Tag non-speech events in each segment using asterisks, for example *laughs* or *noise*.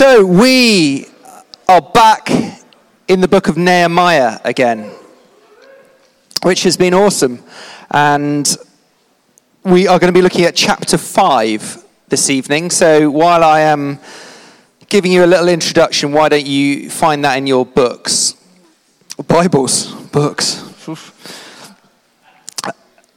So we are back in the book of Nehemiah again, which has been awesome. And we are going to be looking at chapter 5 this evening. So while I am giving you a little introduction, why don't you find that in your books? Bibles, books.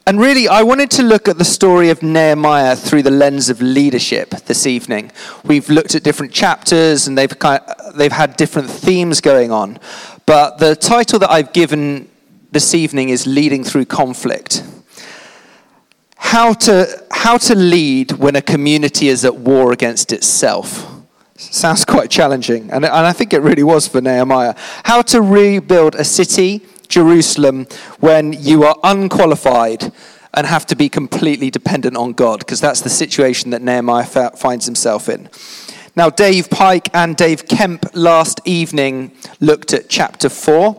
And really, I wanted to look at the story of Nehemiah through the lens of leadership this evening. We've looked at different chapters and they've, kind of, they've had different themes going on. But the title that I've given this evening is Leading Through Conflict. How to, how to lead when a community is at war against itself. Sounds quite challenging, and, and I think it really was for Nehemiah. How to rebuild a city Jerusalem when you are unqualified and have to be completely dependent on God, because that's the situation that Nehemiah finds himself in. Now, Dave Pike and Dave Kemp last evening looked at chapter 4,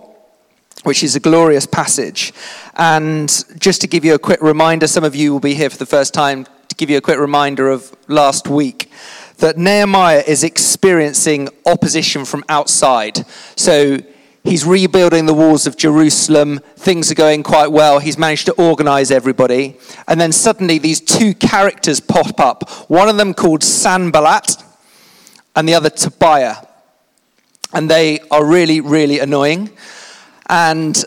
which is a glorious passage. And just to give you a quick reminder, some of you will be here for the first time, to give you a quick reminder of last week that Nehemiah is experiencing opposition from outside. So He's rebuilding the walls of Jerusalem. Things are going quite well. He's managed to organize everybody. And then suddenly these two characters pop up. One of them called Sanballat and the other Tobiah. And they are really, really annoying. And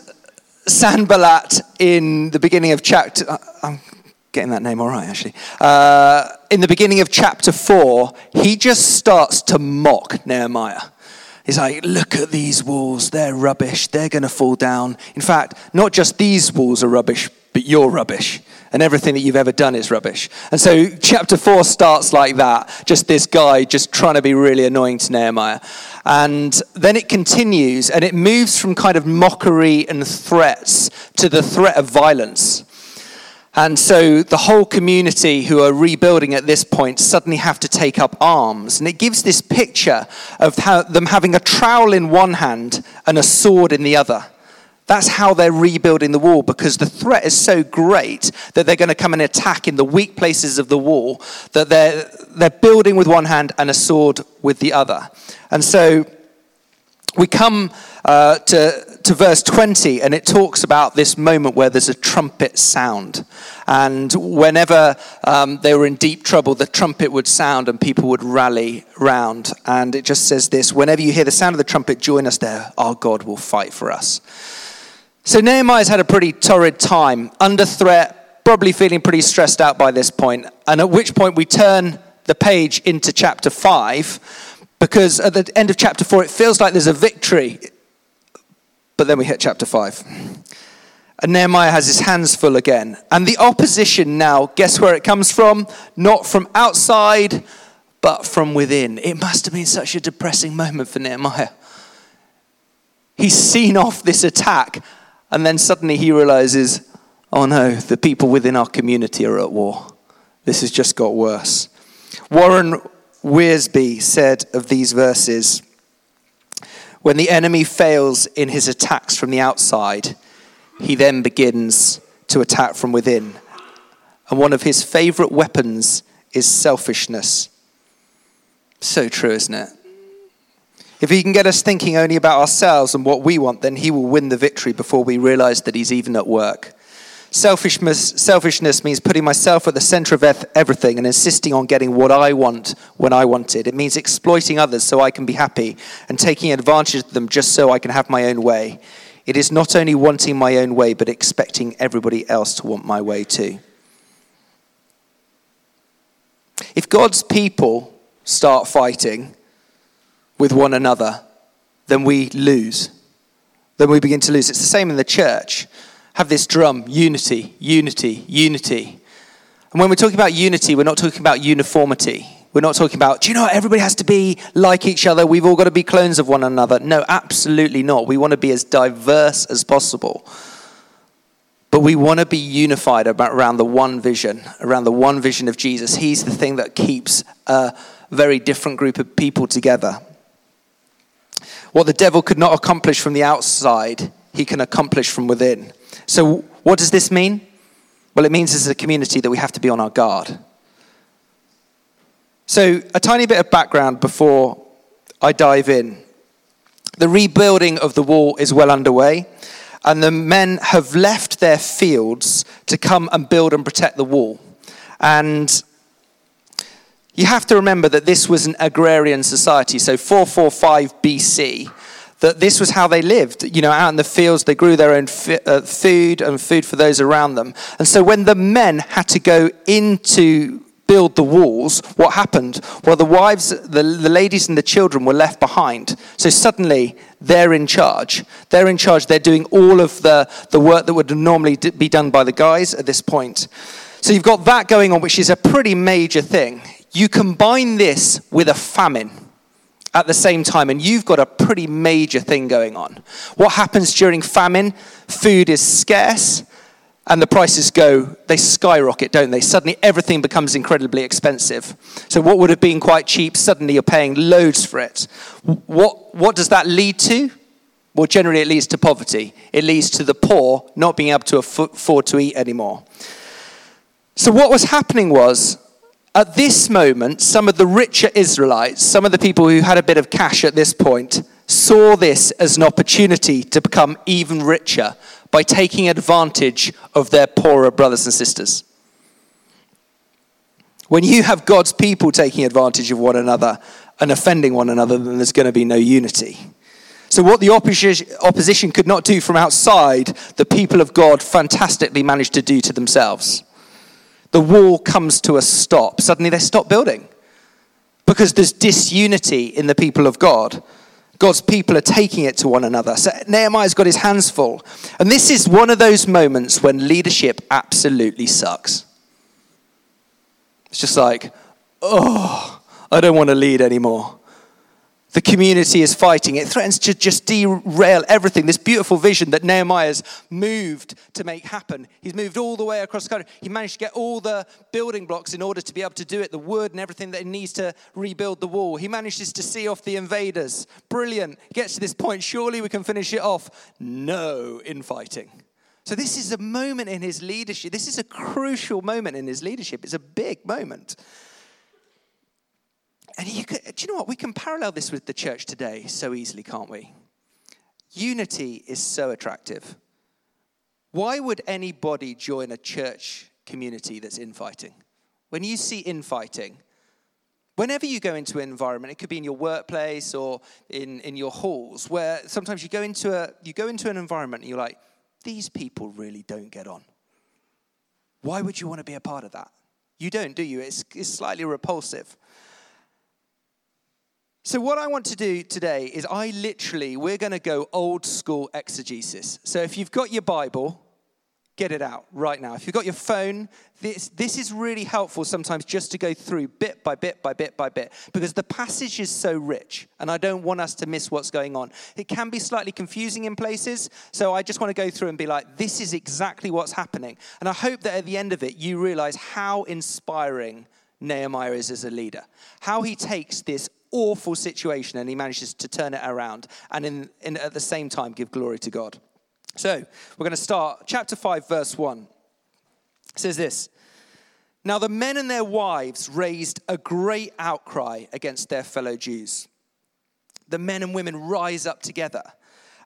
Sanballat in the beginning of chapter, uh, I'm getting that name all right actually. Uh, in the beginning of chapter four, he just starts to mock Nehemiah. He's like, look at these walls, they're rubbish, they're going to fall down. In fact, not just these walls are rubbish, but you're rubbish. And everything that you've ever done is rubbish. And so chapter four starts like that just this guy just trying to be really annoying to Nehemiah. And then it continues and it moves from kind of mockery and threats to the threat of violence. And so the whole community who are rebuilding at this point suddenly have to take up arms. And it gives this picture of them having a trowel in one hand and a sword in the other. That's how they're rebuilding the wall because the threat is so great that they're going to come and attack in the weak places of the wall that they're, they're building with one hand and a sword with the other. And so we come uh, to, to verse 20, and it talks about this moment where there's a trumpet sound. And whenever um, they were in deep trouble, the trumpet would sound and people would rally round. And it just says this whenever you hear the sound of the trumpet, join us there. Our God will fight for us. So Nehemiah's had a pretty torrid time, under threat, probably feeling pretty stressed out by this point. And at which point we turn the page into chapter 5, because at the end of chapter 4, it feels like there's a victory but then we hit chapter 5. And Nehemiah has his hands full again. And the opposition now, guess where it comes from? Not from outside, but from within. It must have been such a depressing moment for Nehemiah. He's seen off this attack, and then suddenly he realizes, oh no, the people within our community are at war. This has just got worse. Warren Wiersbe said of these verses, when the enemy fails in his attacks from the outside, he then begins to attack from within. And one of his favorite weapons is selfishness. So true, isn't it? If he can get us thinking only about ourselves and what we want, then he will win the victory before we realize that he's even at work. Selfishness, selfishness means putting myself at the center of everything and insisting on getting what I want when I want it. It means exploiting others so I can be happy and taking advantage of them just so I can have my own way. It is not only wanting my own way, but expecting everybody else to want my way too. If God's people start fighting with one another, then we lose. Then we begin to lose. It's the same in the church have this drum unity, unity, unity. And when we're talking about unity, we're not talking about uniformity. We're not talking about, do you know what, everybody has to be like each other. We've all got to be clones of one another. No, absolutely not. We want to be as diverse as possible. But we want to be unified around the one vision, around the one vision of Jesus. He's the thing that keeps a very different group of people together. What the devil could not accomplish from the outside, he can accomplish from within. So, what does this mean? Well, it means as a community that we have to be on our guard. So, a tiny bit of background before I dive in. The rebuilding of the wall is well underway, and the men have left their fields to come and build and protect the wall. And you have to remember that this was an agrarian society, so 445 BC, that this was how they lived. You know, out in the fields, they grew their own uh, food and food for those around them. And so when the men had to go into build the walls, what happened? Well, the wives, the, the ladies, and the children were left behind. So suddenly they're in charge. They're in charge. They're doing all of the, the work that would normally be done by the guys at this point. So you've got that going on, which is a pretty major thing. You combine this with a famine at the same time, and you've got a pretty major thing going on. What happens during famine? Food is scarce and the prices go, they skyrocket, don't they? Suddenly everything becomes incredibly expensive. So what would have been quite cheap, suddenly you're paying loads for it. What, what does that lead to? Well, generally it leads to poverty. It leads to the poor not being able to afford to eat anymore. So what was happening was, at this moment, some of the richer Israelites, some of the people who had a bit of cash at this point, saw this as an opportunity to become even richer by taking advantage of their poorer brothers and sisters. When you have God's people taking advantage of one another and offending one another, then there's going to be no unity. So, what the opposition could not do from outside, the people of God fantastically managed to do to themselves. The wall comes to a stop. Suddenly they stop building because there's disunity in the people of God. God's people are taking it to one another. So Nehemiah's got his hands full. And this is one of those moments when leadership absolutely sucks. It's just like, oh, I don't want to lead anymore. The community is fighting. It threatens to just derail everything. This beautiful vision that Nehemiah's moved to make happen. He's moved all the way across the country. He managed to get all the building blocks in order to be able to do it, the wood and everything that he needs to rebuild the wall. He manages to see off the invaders. Brilliant. Gets to this point. Surely we can finish it off. No infighting. So, this is a moment in his leadership. This is a crucial moment in his leadership. It's a big moment. And you could, do you know what? We can parallel this with the church today so easily, can't we? Unity is so attractive. Why would anybody join a church community that's infighting? When you see infighting, whenever you go into an environment, it could be in your workplace or in, in your halls, where sometimes you go into a you go into an environment and you're like, these people really don't get on. Why would you want to be a part of that? You don't, do you? It's, it's slightly repulsive. So, what I want to do today is I literally, we're going to go old school exegesis. So, if you've got your Bible, get it out right now. If you've got your phone, this, this is really helpful sometimes just to go through bit by bit by bit by bit because the passage is so rich and I don't want us to miss what's going on. It can be slightly confusing in places, so I just want to go through and be like, this is exactly what's happening. And I hope that at the end of it, you realize how inspiring Nehemiah is as a leader. How he takes this awful situation and he manages to turn it around and in, in, at the same time give glory to God. So we're going to start chapter 5, verse 1. It says this Now the men and their wives raised a great outcry against their fellow Jews. The men and women rise up together.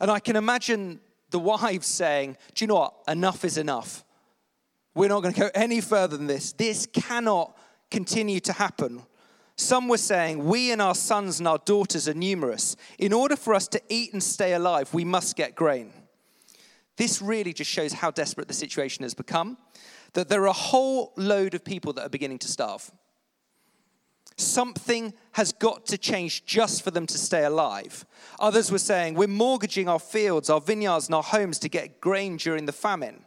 And I can imagine the wives saying, Do you know what? Enough is enough. We're not going to go any further than this. This cannot continue to happen. Some were saying, We and our sons and our daughters are numerous. In order for us to eat and stay alive, we must get grain. This really just shows how desperate the situation has become. That there are a whole load of people that are beginning to starve. Something has got to change just for them to stay alive. Others were saying, We're mortgaging our fields, our vineyards, and our homes to get grain during the famine.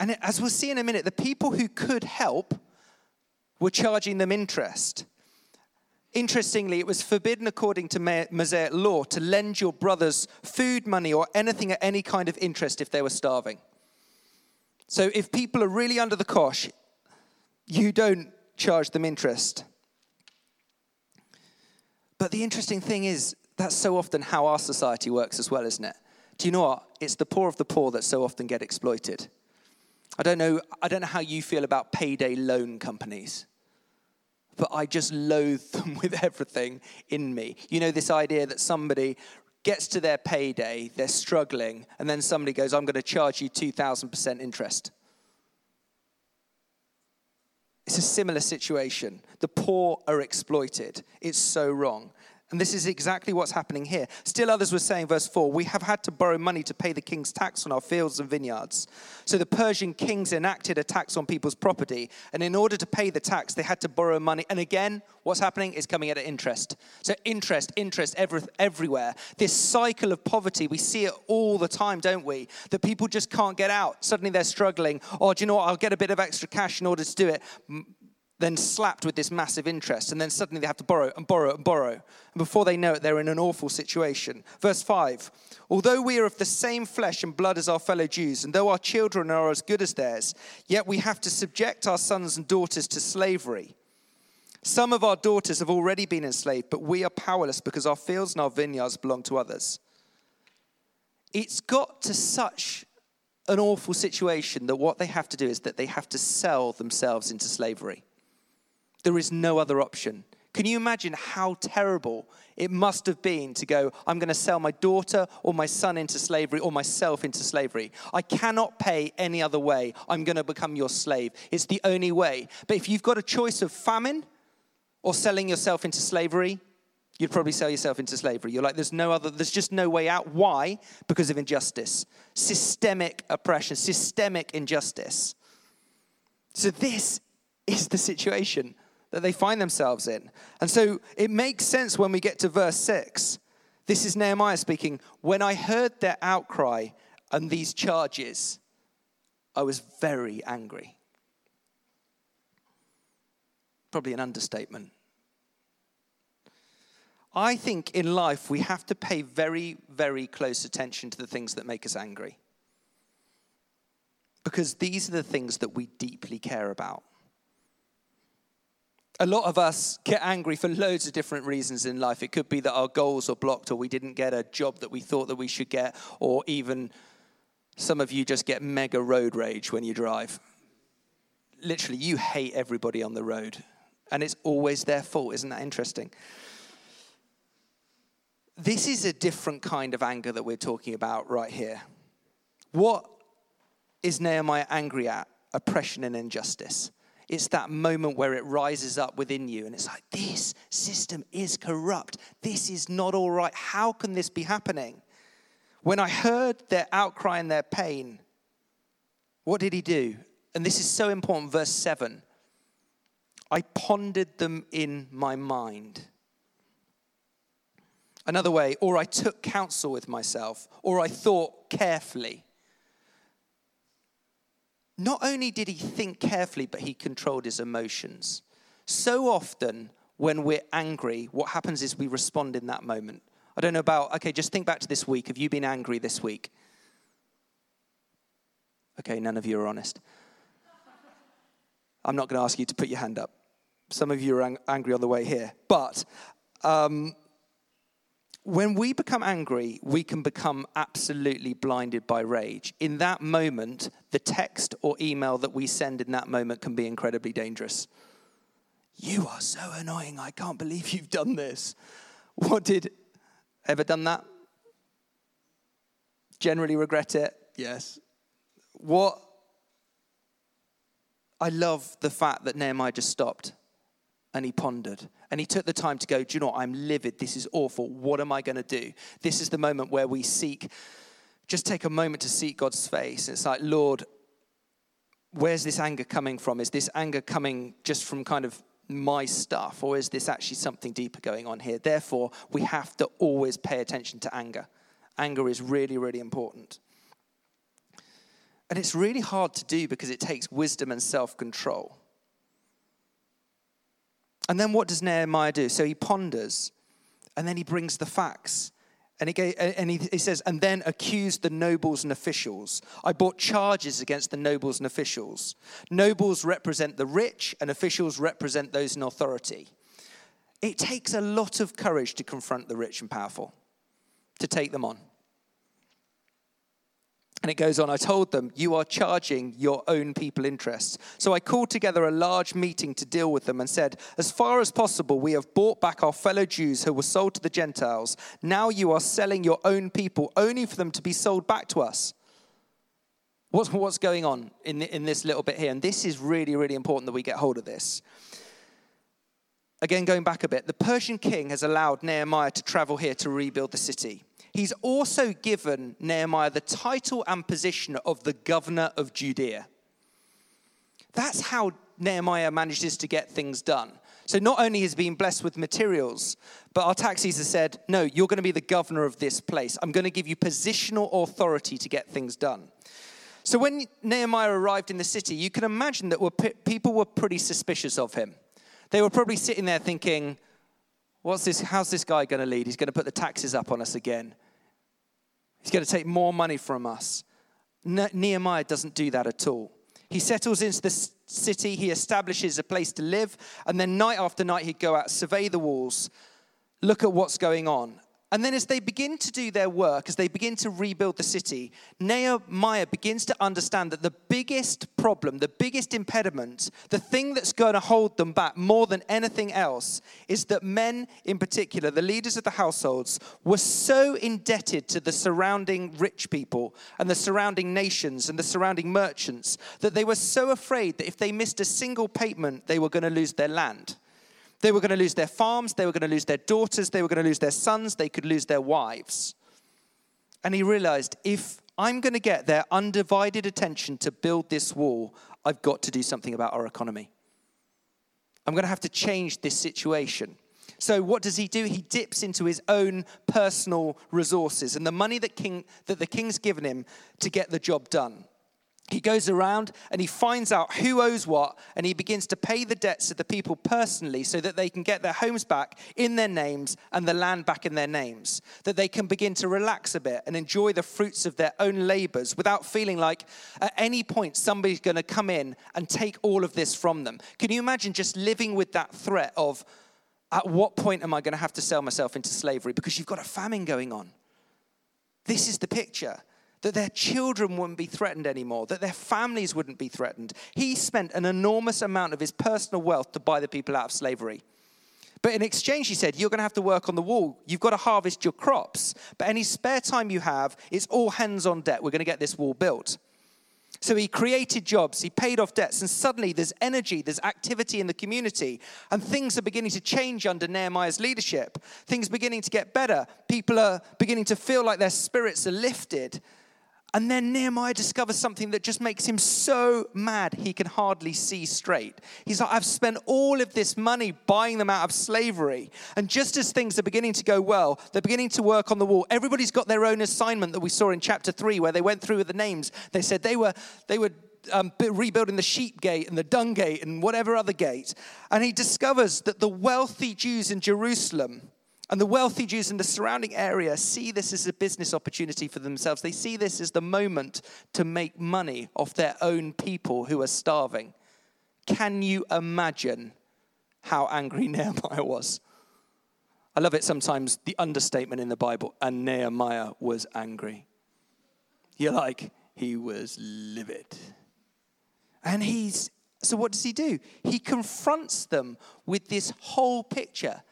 And as we'll see in a minute, the people who could help were charging them interest. Interestingly, it was forbidden according to Mosaic law to lend your brothers food money or anything at any kind of interest if they were starving. So if people are really under the cosh, you don't charge them interest. But the interesting thing is, that's so often how our society works as well, isn't it? Do you know what? It's the poor of the poor that so often get exploited. I don't know, I don't know how you feel about payday loan companies. But I just loathe them *laughs* with everything in me. You know, this idea that somebody gets to their payday, they're struggling, and then somebody goes, I'm going to charge you 2,000% interest. It's a similar situation. The poor are exploited. It's so wrong. And this is exactly what's happening here. Still, others were saying, verse 4, we have had to borrow money to pay the king's tax on our fields and vineyards. So the Persian kings enacted a tax on people's property. And in order to pay the tax, they had to borrow money. And again, what's happening is coming at an interest. So interest, interest every, everywhere. This cycle of poverty, we see it all the time, don't we? That people just can't get out. Suddenly they're struggling. Oh, do you know what? I'll get a bit of extra cash in order to do it then slapped with this massive interest, and then suddenly they have to borrow and borrow and borrow. And before they know it, they're in an awful situation. Verse 5 Although we are of the same flesh and blood as our fellow Jews, and though our children are as good as theirs, yet we have to subject our sons and daughters to slavery. Some of our daughters have already been enslaved, but we are powerless because our fields and our vineyards belong to others. It's got to such an awful situation that what they have to do is that they have to sell themselves into slavery. There is no other option. Can you imagine how terrible it must have been to go, I'm going to sell my daughter or my son into slavery or myself into slavery? I cannot pay any other way. I'm going to become your slave. It's the only way. But if you've got a choice of famine or selling yourself into slavery, you'd probably sell yourself into slavery. You're like, there's no other, there's just no way out. Why? Because of injustice, systemic oppression, systemic injustice. So, this is the situation that they find themselves in. And so it makes sense when we get to verse 6. This is Nehemiah speaking. When I heard their outcry and these charges, I was very angry. Probably an understatement. I think in life we have to pay very, very close attention to the things that make us angry. Because these are the things that we deeply care about a lot of us get angry for loads of different reasons in life. It could be that our goals are blocked, or we didn't get a job that we thought that we should get, or even some of you just get mega road rage when you drive. Literally, you hate everybody on the road, and it's always their fault. Isn't that interesting? This is a different kind of anger that we're talking about right here. What is Nehemiah angry at? Oppression and injustice. It's that moment where it rises up within you and it's like, this system is corrupt. This is not all right. How can this be happening? When I heard their outcry and their pain, what did he do? And this is so important, verse 7. I pondered them in my mind. Another way, or I took counsel with myself, or I thought carefully. Not only did he think carefully, but he controlled his emotions. So often, when we're angry, what happens is we respond in that moment. I don't know about, okay, just think back to this week. Have you been angry this week? Okay, none of you are honest. I'm not going to ask you to put your hand up. Some of you are ang- angry on the way here. But um, when we become angry, we can become absolutely blinded by rage. In that moment, the text or email that we send in that moment can be incredibly dangerous. You are so annoying. I can't believe you've done this. What did ever done that? Generally regret it? Yes. What I love the fact that Nehemiah just stopped and he pondered. And he took the time to go, Do you know what? I'm livid. This is awful. What am I going to do? This is the moment where we seek, just take a moment to seek God's face. It's like, Lord, where's this anger coming from? Is this anger coming just from kind of my stuff, or is this actually something deeper going on here? Therefore, we have to always pay attention to anger. Anger is really, really important. And it's really hard to do because it takes wisdom and self control. And then what does Nehemiah do? So he ponders and then he brings the facts. And, he, says, and then accused the nobles and officials. I brought charges against the nobles and officials. Nobles represent the rich, and officials represent those in authority. It takes a lot of courage to confront the rich and powerful, to take them on. And it goes on, I told them, You are charging your own people interests. So I called together a large meeting to deal with them and said, As far as possible, we have bought back our fellow Jews who were sold to the Gentiles. Now you are selling your own people only for them to be sold back to us. What's, what's going on in, the, in this little bit here? And this is really, really important that we get hold of this. Again, going back a bit, the Persian king has allowed Nehemiah to travel here to rebuild the city. He's also given Nehemiah the title and position of the governor of Judea. That's how Nehemiah manages to get things done. So not only has he been blessed with materials, but Artaxerxes has said, No, you're going to be the governor of this place. I'm going to give you positional authority to get things done. So when Nehemiah arrived in the city, you can imagine that people were pretty suspicious of him. They were probably sitting there thinking, What's this? How's this guy going to lead? He's going to put the taxes up on us again. He's going to take more money from us. Nehemiah doesn't do that at all. He settles into the city, he establishes a place to live, and then night after night he'd go out, survey the walls, look at what's going on. And then, as they begin to do their work, as they begin to rebuild the city, Nehemiah begins to understand that the biggest problem, the biggest impediment, the thing that's going to hold them back more than anything else is that men, in particular, the leaders of the households, were so indebted to the surrounding rich people and the surrounding nations and the surrounding merchants that they were so afraid that if they missed a single payment, they were going to lose their land. They were going to lose their farms, they were going to lose their daughters, they were going to lose their sons, they could lose their wives. And he realized if I'm going to get their undivided attention to build this wall, I've got to do something about our economy. I'm going to have to change this situation. So what does he do? He dips into his own personal resources and the money that king that the king's given him to get the job done. He goes around and he finds out who owes what, and he begins to pay the debts of the people personally so that they can get their homes back in their names and the land back in their names. That they can begin to relax a bit and enjoy the fruits of their own labors without feeling like at any point somebody's going to come in and take all of this from them. Can you imagine just living with that threat of at what point am I going to have to sell myself into slavery because you've got a famine going on? This is the picture that their children wouldn't be threatened anymore, that their families wouldn't be threatened. He spent an enormous amount of his personal wealth to buy the people out of slavery. But in exchange, he said, You're going to have to work on the wall. You've got to harvest your crops. But any spare time you have, it's all hands on deck. We're going to get this wall built. So he created jobs, he paid off debts, and suddenly there's energy, there's activity in the community, and things are beginning to change under Nehemiah's leadership. Things beginning to get better. People are beginning to feel like their spirits are lifted. And then Nehemiah discovers something that just makes him so mad he can hardly see straight. He's like, I've spent all of this money buying them out of slavery. And just as things are beginning to go well, they're beginning to work on the wall. Everybody's got their own assignment that we saw in chapter three, where they went through with the names. They said they were, they were um, rebuilding the sheep gate and the dung gate and whatever other gate. And he discovers that the wealthy Jews in Jerusalem and the wealthy Jews in the surrounding area see this as a business opportunity for themselves. They see this as the moment to make money off their own people who are starving. Can you imagine how angry *laughs* Nehemiah was? I love it sometimes, the understatement in the Bible, and Nehemiah was angry. You're like, he was livid. And he's, so what does he do? He confronts them with this whole picture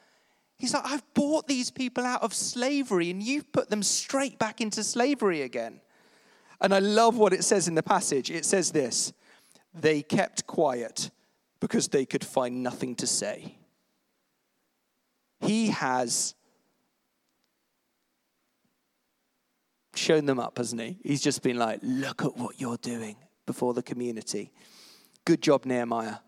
He's like, I've bought these people out of slavery and you've put them straight back into slavery again. And I love what it says in the passage. It says this they kept quiet because they could find nothing to say. He has shown them up, hasn't he? He's just been like, look at what you're doing before the community. Good job, Nehemiah.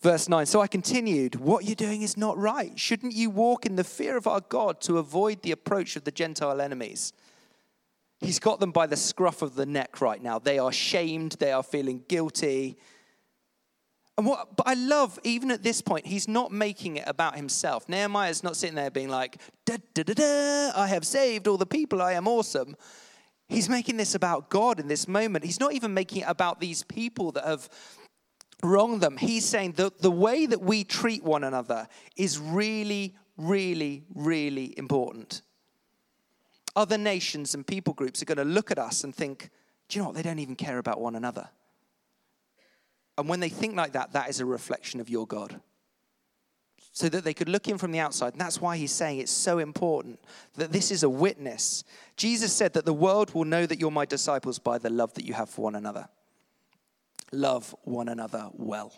Verse 9 So I continued, What you're doing is not right. Shouldn't you walk in the fear of our God to avoid the approach of the Gentile enemies? He's got them by the scruff of the neck right now. They are shamed, they are feeling guilty. And what, but I love, even at this point, he's not making it about himself. Nehemiah's not sitting there being like, da, da, da, da, I have saved all the people, I am awesome. He's making this about God in this moment. He's not even making it about these people that have wrong them. He's saying that the way that we treat one another is really, really, really important. other nations and people groups are going to look at us and think, do you know what? They don't even care about one another. And when they think like that, that is a reflection of your God. So that they could look in from the outside. And that's why he's saying it's so important that this is a witness. Jesus said that the world will know that you're my disciples by the love that you have for one another. Love one another well.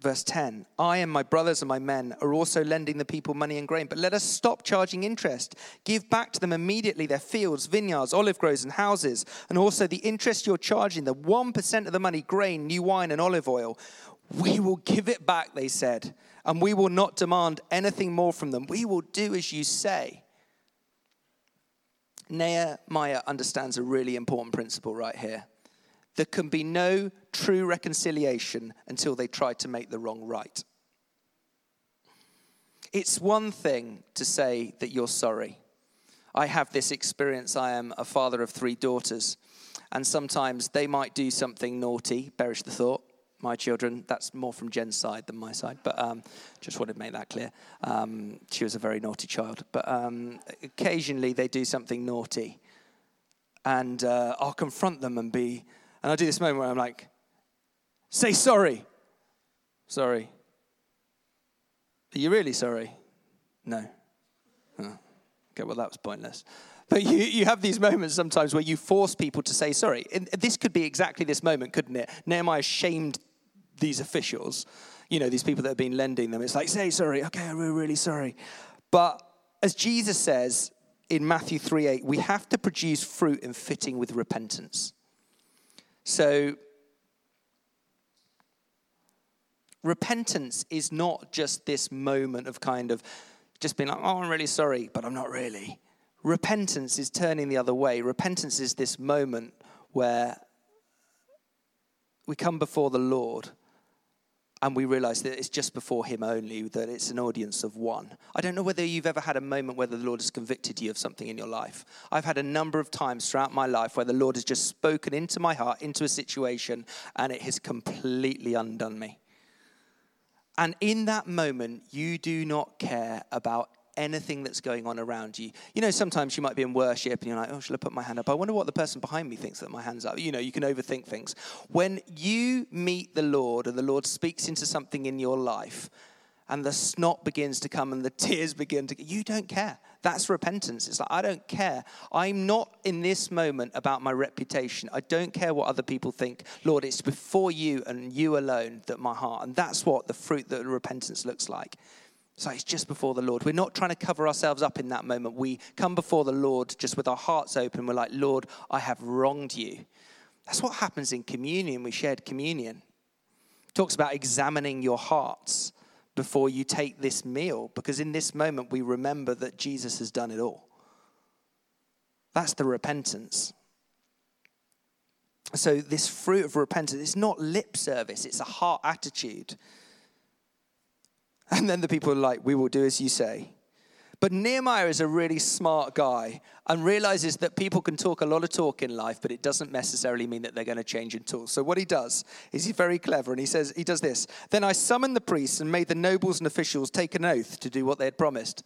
Verse 10 I and my brothers and my men are also lending the people money and grain, but let us stop charging interest. Give back to them immediately their fields, vineyards, olive groves, and houses, and also the interest you're charging, the 1% of the money, grain, new wine, and olive oil. We will give it back, they said, and we will not demand anything more from them. We will do as you say. Nehemiah understands a really important principle right here. There can be no true reconciliation until they try to make the wrong right. It's one thing to say that you're sorry. I have this experience. I am a father of three daughters, and sometimes they might do something naughty, perish the thought. My children, that's more from Jen's side than my side, but um, just wanted to make that clear. Um, she was a very naughty child, but um, occasionally they do something naughty, and uh, I'll confront them and be and I do this moment where I'm like, say sorry. Sorry. Are you really sorry? No. Oh. Okay, well, that was pointless. But you, you have these moments sometimes where you force people to say sorry. And this could be exactly this moment, couldn't it? Nehemiah shamed these officials, you know, these people that have been lending them. It's like, say sorry. Okay, really, really sorry. But as Jesus says in Matthew 3 8, we have to produce fruit in fitting with repentance. So, repentance is not just this moment of kind of just being like, oh, I'm really sorry, but I'm not really. Repentance is turning the other way. Repentance is this moment where we come before the Lord and we realize that it's just before Him only, that it's an audience of one. I don't know whether you've ever had a moment where the Lord has convicted you of something in your life. I've had a number of times throughout my life where the Lord has just spoken into my heart, into a situation, and it has completely undone me. And in that moment, you do not care about anything that's going on around you. You know, sometimes you might be in worship and you're like, oh, shall I put my hand up? I wonder what the person behind me thinks that my hand's up. You know, you can overthink things. When you meet the Lord and the Lord speaks into something in your life, and the snot begins to come and the tears begin to you don't care that's repentance it's like i don't care i'm not in this moment about my reputation i don't care what other people think lord it's before you and you alone that my heart and that's what the fruit that repentance looks like so it's just before the Lord. We're not trying to cover ourselves up in that moment. We come before the Lord just with our hearts open. We're like, Lord, I have wronged you. That's what happens in communion. We shared communion. It talks about examining your hearts before you take this meal, because in this moment we remember that Jesus has done it all. That's the repentance. So, this fruit of repentance is not lip service, it's a heart attitude. *laughs* And then the people are like, We will do as you say. But Nehemiah is a really smart guy and realizes that people can talk a lot of talk in life, but it doesn't necessarily mean that they're going to change in talk. So what he does is he's very clever and he says, he does this. Then I summoned the priests and made the nobles and officials take an oath to do what they had promised.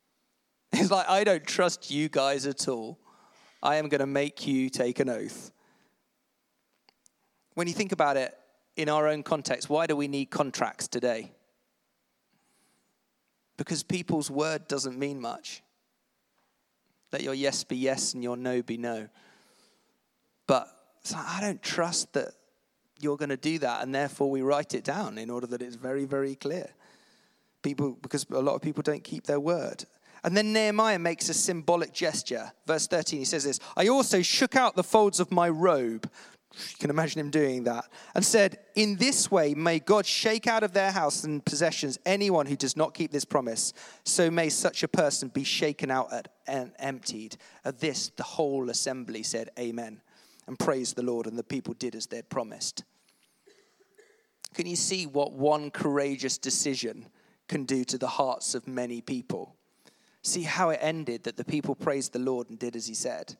*laughs* He's like, I don't trust you guys at all. I am going to make you take an oath. When you think about it in our own context, why do we need contracts today? Because people's word doesn't mean much. Let your yes be yes and your no be no. But like, I don't trust that you're going to do that, and therefore we write it down in order that it's very, very clear. People, because a lot of people don't keep their word. And then Nehemiah makes a symbolic gesture. Verse 13, he says this I also shook out the folds of my robe you can imagine him doing that, and said, In this way, may God shake out of their house and possessions anyone who does not keep this promise. So may such a person be shaken out and emptied. At this, the whole assembly said, Amen, and praised the Lord, and the people did as they had promised. Can you see what one courageous decision can do to the hearts of many people? See how it ended that the people praised the Lord and did as he said.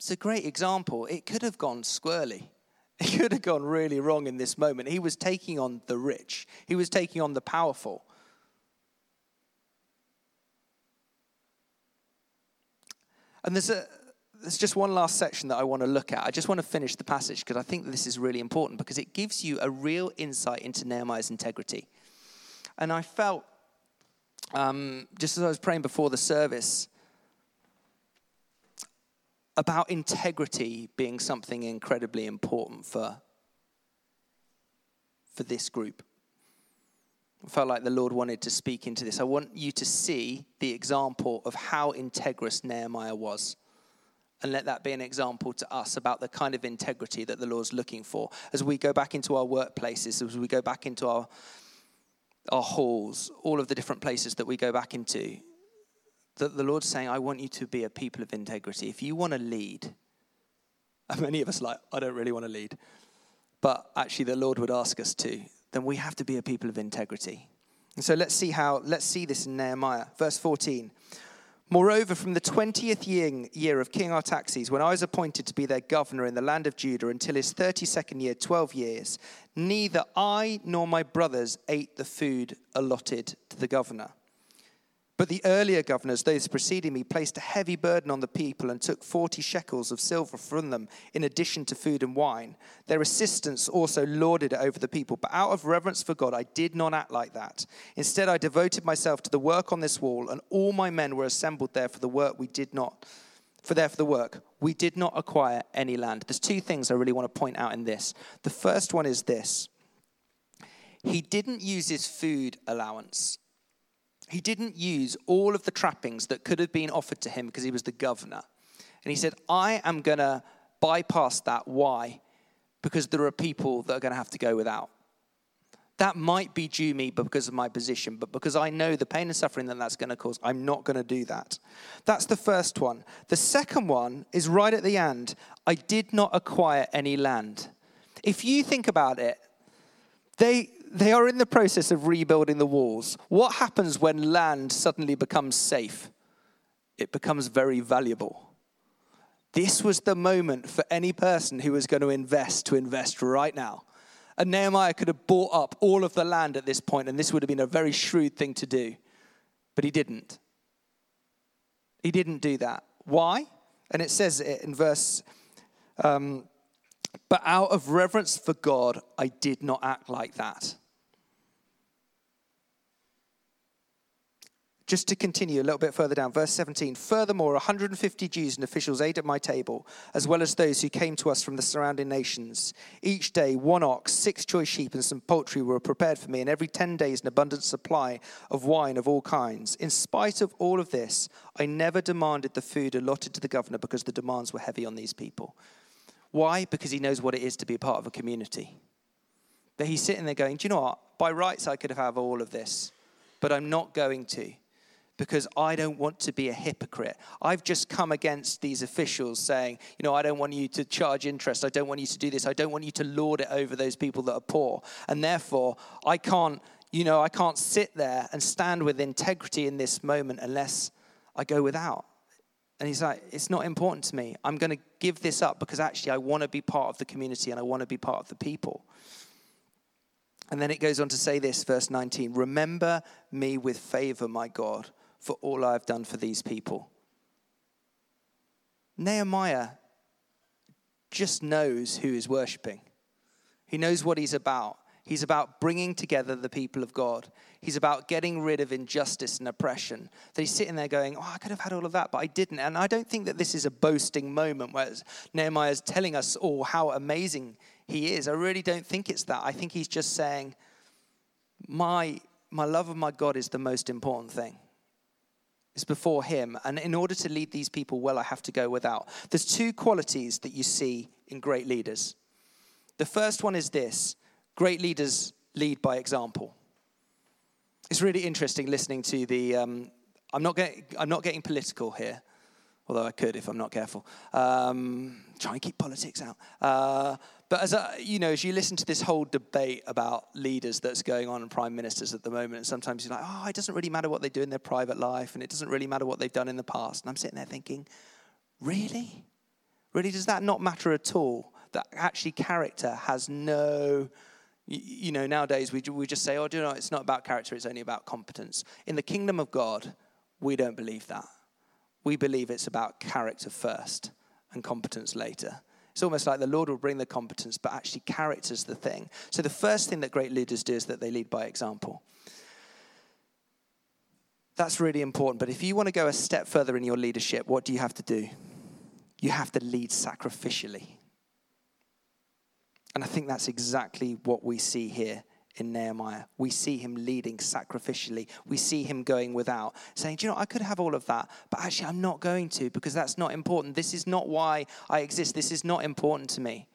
It's a great example. It could have gone squirrely. It could have gone really wrong in this moment. He was taking on the rich, he was taking on the powerful. And there's, a, there's just one last section that I want to look at. I just want to finish the passage because I think this is really important because it gives you a real insight into Nehemiah's integrity. And I felt, um, just as I was praying before the service, about integrity being something incredibly important for, for this group. I felt like the Lord wanted to speak into this. I want you to see the example of how integrous Nehemiah was. And let that be an example to us about the kind of integrity that the Lord's looking for as we go back into our workplaces, as we go back into our, our halls, all of the different places that we go back into. That the Lord's saying, I want you to be a people of integrity. If you want to lead, and *laughs* many of us like, I don't really want to lead. But actually, the Lord would ask us to then we have to be a people of integrity. And so let's see how, let's see this in Nehemiah. Verse 14. Moreover, from the 20th year of King Artaxerxes, when I was appointed to be their governor in the land of Judah until his 32nd year, 12 years, neither I nor my brothers ate the food allotted to the governor. But the earlier governors, those preceding me, placed a heavy burden on the people and took 40 shekels of silver from them in addition to food and wine. Their assistants also lorded it over the people. But out of reverence for God, I did not act like that. Instead, I devoted myself to the work on this wall, and all my men were assembled there for the work we did not. For there for the work, we did not acquire any land. There's two things I really want to point out in this. The first one is this he didn't use his food allowance he didn't use all of the trappings that could have been offered to him because he was the governor. And he said, I am going to bypass that. Why? Because there are people that are going to have to go without. That might be due me because of my position, but because I know the pain and suffering that that's going to cause, I'm not going to do that. That's the first one. The second one is right at the end I did not acquire any land. If you think about it, they, they are in the process of rebuilding the walls. What happens when land suddenly becomes safe? It becomes very valuable. This was the moment for any person who was going to invest to invest right now. And Nehemiah could have bought up all of the land at this point, and this would have been a very shrewd thing to do. But he didn't. He didn't do that. Why? And it says it in verse um, but out of reverence for God, I did not act like that. Just to continue a little bit further down, verse 17. Furthermore, 150 Jews and officials ate at my table, as well as those who came to us from the surrounding nations. Each day, one ox, six choice sheep, and some poultry were prepared for me, and every 10 days, an abundant supply of wine of all kinds. In spite of all of this, I never demanded the food allotted to the governor because the demands were heavy on these people. Why? Because he knows what it is to be a part of a community. But he's sitting there going, Do you know what? By rights, I could have all of this, but I'm not going to because I don't want to be a hypocrite. I've just come against these officials saying, you know, I don't want you to charge interest. I don't want you to do this. I don't want you to lord it over those people that are poor. And therefore, I can't, you know, I can't sit there and stand with integrity in this moment unless I go without. And he's like, it's not important to me. I'm going to give this up because actually I want to be part of the community and I want to be part of the people. And then it goes on to say this, verse 19 Remember me with favor, my God, for all I've done for these people. Nehemiah just knows who he's worshiping, he knows what he's about. He's about bringing together the people of God. He's about getting rid of injustice and oppression. That he's sitting there going, Oh, I could have had all of that, but I didn't. And I don't think that this is a boasting moment where Nehemiah is telling us all how amazing he is. I really don't think it's that. I think he's just saying, My, my love of my God is the most important thing. It's before him. And in order to lead these people well, I have to go without. There's two qualities that you see in great leaders. The first one is this Great leaders lead by example. It's really interesting listening to the. Um, I'm not getting. I'm not getting political here, although I could if I'm not careful. Um, try and keep politics out. Uh, but as a, you know, as you listen to this whole debate about leaders that's going on and prime ministers at the moment, and sometimes you're like, oh, it doesn't really matter what they do in their private life, and it doesn't really matter what they've done in the past. And I'm sitting there thinking, really, really, does that not matter at all? That actually character has no you know, nowadays we, we just say, oh, do you know, it's not about character, it's only about competence. In the kingdom of God, we don't believe that. We believe it's about character first and competence later. It's almost like the Lord will bring the competence, but actually, character's the thing. So, the first thing that great leaders do is that they lead by example. That's really important. But if you want to go a step further in your leadership, what do you have to do? You have to lead sacrificially. And I think that's exactly what we see here in Nehemiah. We see him leading sacrificially. We see him going without, saying, Do you know, I could have all of that, but actually I'm not going to because that's not important. This is not why I exist. This is not important to me.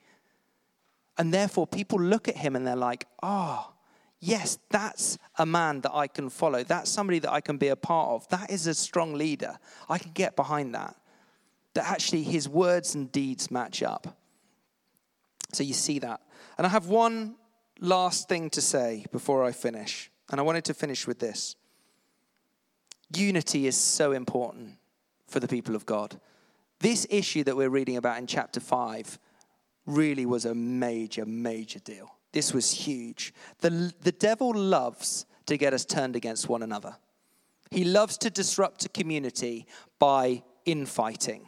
And therefore, people look at him and they're like, Oh, yes, that's a man that I can follow. That's somebody that I can be a part of. That is a strong leader. I can get behind that. That actually his words and deeds match up. So you see that. And I have one last thing to say before I finish. And I wanted to finish with this. Unity is so important for the people of God. This issue that we're reading about in chapter 5 really was a major, major deal. This was huge. The, the devil loves to get us turned against one another. He loves to disrupt a community by infighting.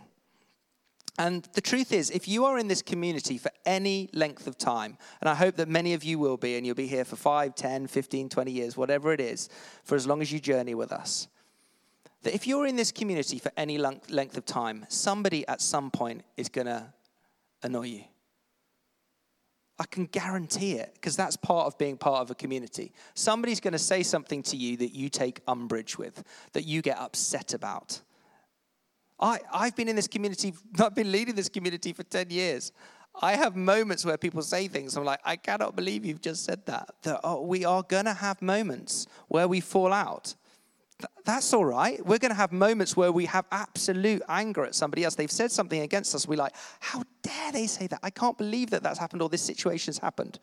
And the truth is, if you are in this community for any length of time, and I hope that many of you will be, and you'll be here for 5, 10, 15, 20 years, whatever it is, for as long as you journey with us, that if you're in this community for any length of time, somebody at some point is going to annoy you. I can guarantee it because that's part of being part of a community. Somebody's going to say something to you that you take umbrage with, that you get upset about. I, I've been in this community, *laughs* I've been leading this community for 10 years. I have moments where people say things. I'm like, I cannot believe you've just said that. that oh, we are going to have moments where we fall out. That's all right. We're going to have moments where we have absolute anger at somebody else. They've said something against us. We're like, how dare they say that? I can't believe that that's happened or this situation's happened.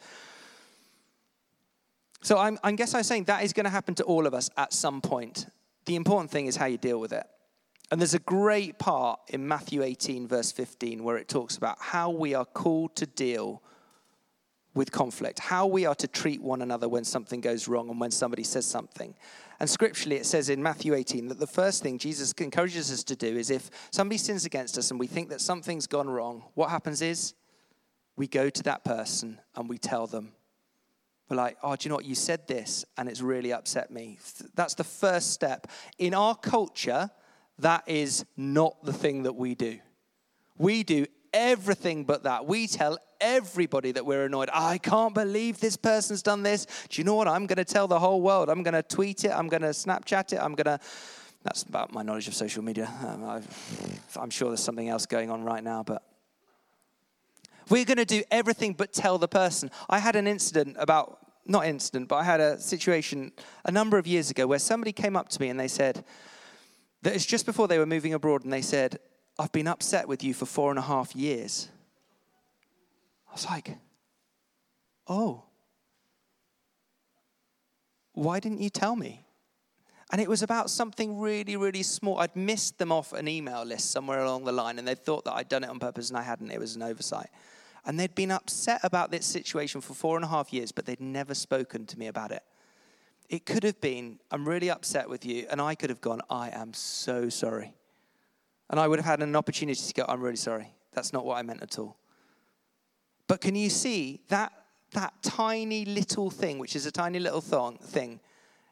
So I'm, I guess I'm saying that is going to happen to all of us at some point. The important thing is how you deal with it. And there's a great part in Matthew 18, verse 15, where it talks about how we are called to deal with conflict, how we are to treat one another when something goes wrong and when somebody says something. And scripturally, it says in Matthew 18 that the first thing Jesus encourages us to do is if somebody sins against us and we think that something's gone wrong, what happens is we go to that person and we tell them. We're like, oh, do you know what? You said this and it's really upset me. That's the first step. In our culture, that is not the thing that we do. We do everything but that. We tell everybody that we're annoyed. I can't believe this person's done this. Do you know what? I'm going to tell the whole world. I'm going to tweet it. I'm going to Snapchat it. I'm going to. That's about my knowledge of social media. Um, I'm sure there's something else going on right now, but we're going to do everything but tell the person. I had an incident about, not incident, but I had a situation a number of years ago where somebody came up to me and they said, that it's just before they were moving abroad and they said, I've been upset with you for four and a half years. I was like, oh, why didn't you tell me? And it was about something really, really small. I'd missed them off an email list somewhere along the line, and they thought that I'd done it on purpose, and I hadn't. It was an oversight. And they'd been upset about this situation for four and a half years, but they'd never spoken to me about it. It could have been, I'm really upset with you, and I could have gone, I am so sorry. And I would have had an opportunity to go, I'm really sorry. That's not what I meant at all. But can you see that that tiny little thing, which is a tiny little thong, thing,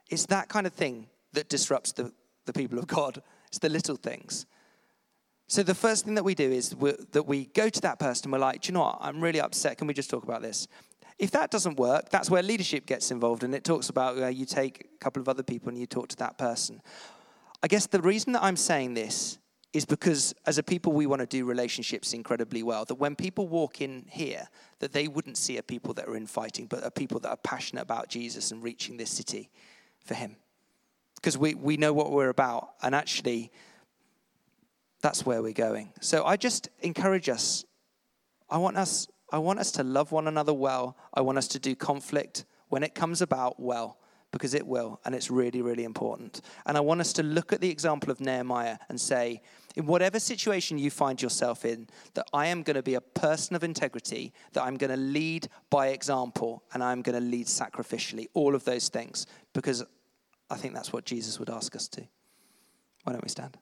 it's that kind of thing that disrupts the, the people of God. It's the little things. So the first thing that we do is that we go to that person we're like, do you know what? I'm really upset. Can we just talk about this? If that doesn't work, that's where leadership gets involved, and it talks about where you take a couple of other people and you talk to that person. I guess the reason that I'm saying this is because as a people we want to do relationships incredibly well that when people walk in here that they wouldn't see a people that are infighting but a people that are passionate about jesus and reaching this city for him because we, we know what we're about and actually that's where we're going so i just encourage us i want us i want us to love one another well i want us to do conflict when it comes about well because it will, and it's really, really important. And I want us to look at the example of Nehemiah and say, in whatever situation you find yourself in, that I am going to be a person of integrity, that I'm going to lead by example, and I'm going to lead sacrificially. All of those things, because I think that's what Jesus would ask us to. Why don't we stand?